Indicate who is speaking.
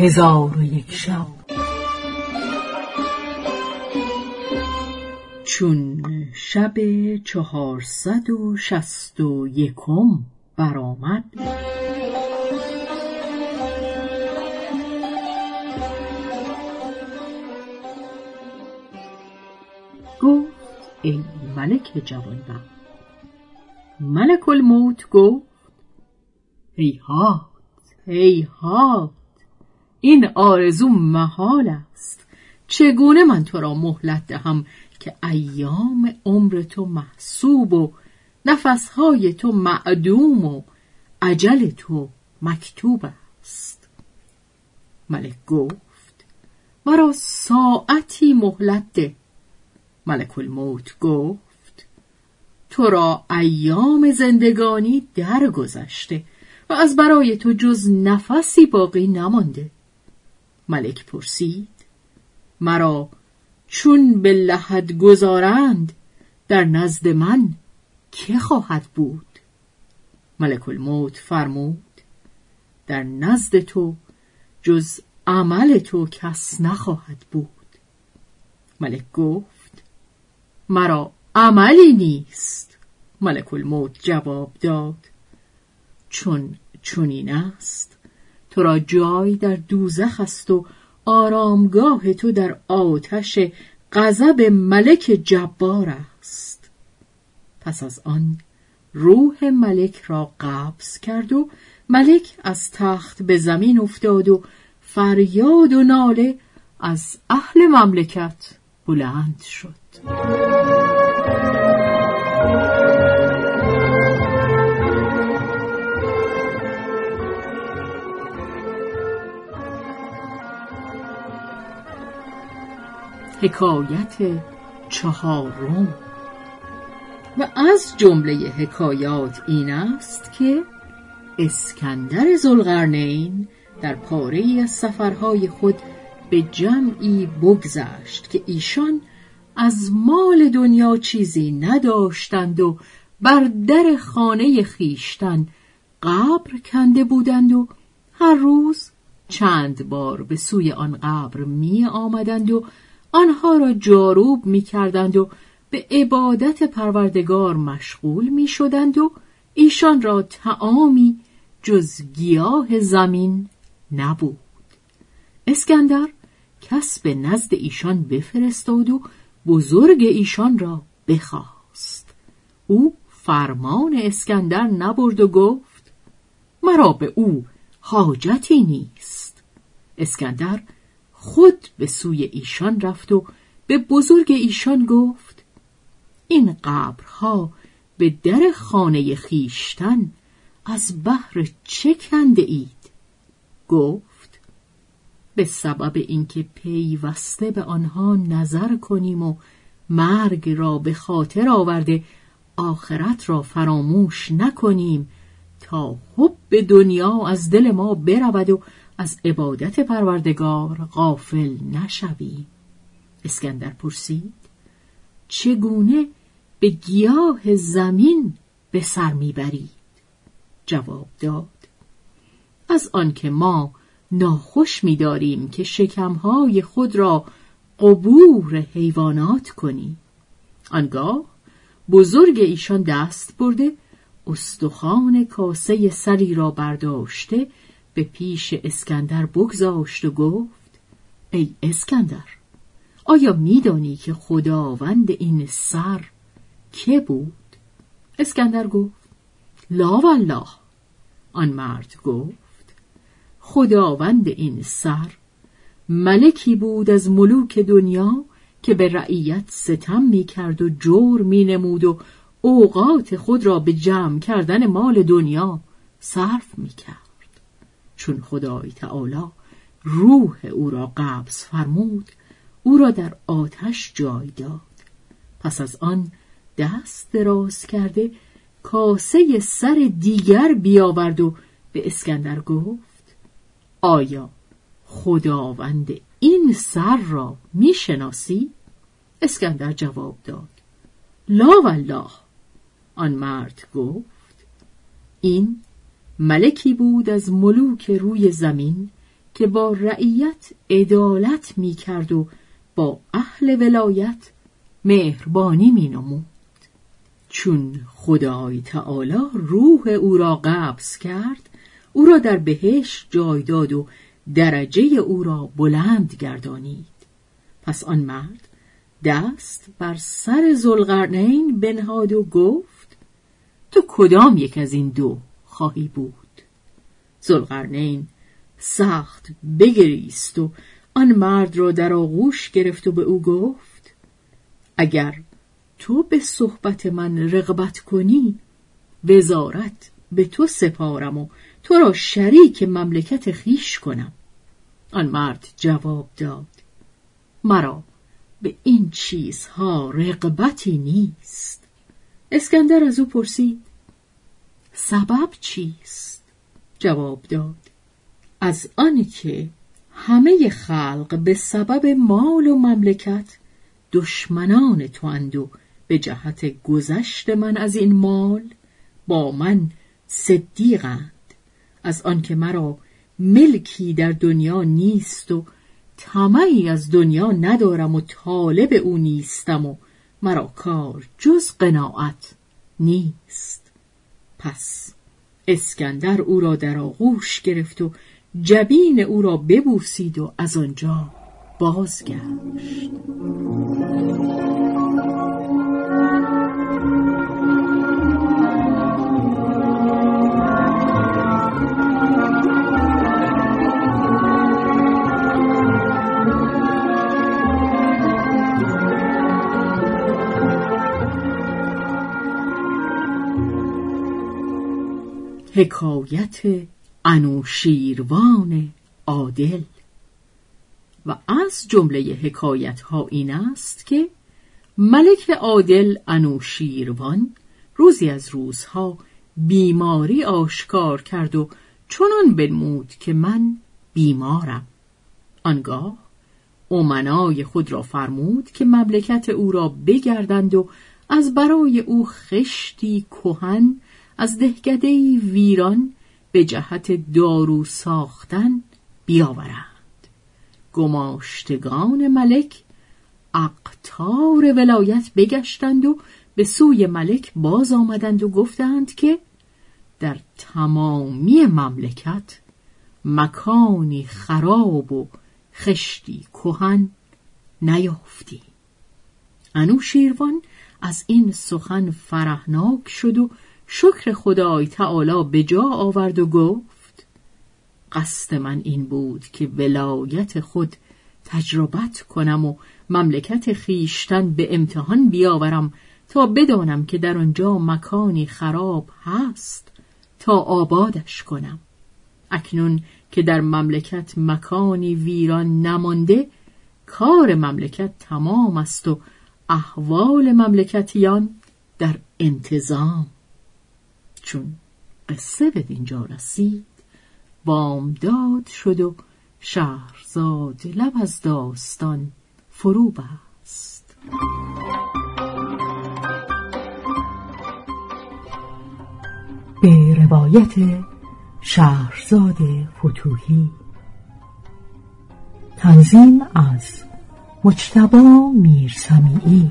Speaker 1: هزار و یک شب. چون شب چهارصد و شست و یکم برآمد گفت ای ملک جوانبخت ملک الموت گفت هیهات هیهات این آرزو محال است. چگونه من تو را مهلت دهم که ایام عمر تو محسوب و نفسهای تو معدوم و عجل تو مکتوب است؟ ملک گفت مرا ساعتی مهلت ده. ملک الموت گفت تو را ایام زندگانی درگذشته و از برای تو جز نفسی باقی نمانده. ملک پرسید مرا چون به لحد گذارند در نزد من که خواهد بود؟ ملک الموت فرمود در نزد تو جز عمل تو کس نخواهد بود. ملک گفت مرا عملی نیست. ملک الموت جواب داد چون چنین است. تو را جای در دوزخ است و آرامگاه تو در آتش غضب ملک جبار است. پس از آن روح ملک را قبض کرد و ملک از تخت به زمین افتاد و فریاد و ناله از اهل مملکت بلند شد. حکایت چهارم. و از جمله حکایات این است که اسکندر زلغرنین در پاره از سفرهای خود به جمعی بگذشت که ایشان از مال دنیا چیزی نداشتند و بر در خانه خیشتن قبر کنده بودند و هر روز چند بار به سوی آن قبر می آمدند و آنها را جاروب می کردند و به عبادت پروردگار مشغول می شدند و ایشان را تعامی جز گیاه زمین نبود. اسکندر کس به نزد ایشان بفرستاد و بزرگ ایشان را بخواست. او فرمان اسکندر نبرد و گفت مرا به او حاجتی نیست. اسکندر خود به سوی ایشان رفت و به بزرگ ایشان گفت این قبرها به در خانه خیشتن از بحر چه کنده اید؟ گفت به سبب اینکه پیوسته به آنها نظر کنیم و مرگ را به خاطر آورده آخرت را فراموش نکنیم تا حب دنیا از دل ما برود و از عبادت پروردگار غافل نشویم اسکندر پرسید چگونه به گیاه زمین به سر می‌برید؟ جواب داد از آنکه ما ناخوش می‌داریم که شکمهای خود را قبور حیوانات کنیم. آنگاه بزرگ ایشان دست برده استخوان کاسه سری را برداشته به پیش اسکندر بگذاشت و گفت ای اسکندر آیا میدانی که خداوند این سر که بود؟ اسکندر گفت لا والله آن مرد گفت خداوند این سر ملکی بود از ملوک دنیا که به رعیت ستم می کرد و جور می نمود و اوقات خود را به جمع کردن مال دنیا صرف می کرد. چون خدای تعالی روح او را قبض فرمود او را در آتش جای داد پس از آن دست دراز کرده کاسه سر دیگر بیاورد و به اسکندر گفت آیا خداوند این سر را می‌شناسی؟ اسکندر جواب داد لا والله آن مرد گفت این ملکی بود از ملوک روی زمین که با رعیت عدالت می کرد و با اهل ولایت مهربانی می نمود. چون خدای تعالی روح او را قبض کرد او را در بهش جای داد و درجه او را بلند گردانید پس آن مرد دست بر سر زلغرنین بنهاد و گفت تو کدام یک از این دو خواهی بود. زلغرنین سخت بگریست و آن مرد را در آغوش گرفت و به او گفت اگر تو به صحبت من رغبت کنی وزارت به تو سپارم و تو را شریک مملکت خیش کنم. آن مرد جواب داد مرا به این چیزها رغبتی نیست. اسکندر از او پرسید سبب چیست؟ جواب داد. از آنکه همه خلق به سبب مال و مملکت دشمنان تو اند به جهت گذشت من از این مال با من صدیقند. از آنکه مرا ملکی در دنیا نیست و طمعی از دنیا ندارم و طالب او نیستم و مرا کار جز قناعت نیست. پس. اسکندر او را در آغوش گرفت و جبین او را ببوسید و از آنجا بازگشت. حکایت انوشیروان عادل. و از جمله حکایت ها این است که ملک عادل انوشیروان روزی از روزها بیماری آشکار کرد و چنان بنمود که من بیمارم. آنگاه امنای خود را فرمود که مملکت او را بگردند و از برای او خشتی کهن از دهکده ویران به جهت دارو ساختن بیاورند. گماشتگان ملک اقتار ولایت بگشتند و به سوی ملک باز آمدند و گفتند که در تمامی مملکت مکانی خراب و خشتی کهن نیافتی. انوشیروان از این سخن فرهناک شد و شکر خدای تعالی به جا آورد و گفت قصد من این بود که ولایت خود تجربت کنم و مملکت خیشتن به امتحان بیاورم تا بدانم که در آنجا مکانی خراب هست تا آبادش کنم. اکنون که در مملکت مکانی ویران نمانده کار مملکت تمام است و احوال مملکتیان در انتظام. چون قصه به دینجا رسید بامداد شد و شهرزاد لب از داستان فرو بست.
Speaker 2: به روایت شهرزاد فتوهی تنظیم از مجتبا میرسمیعی.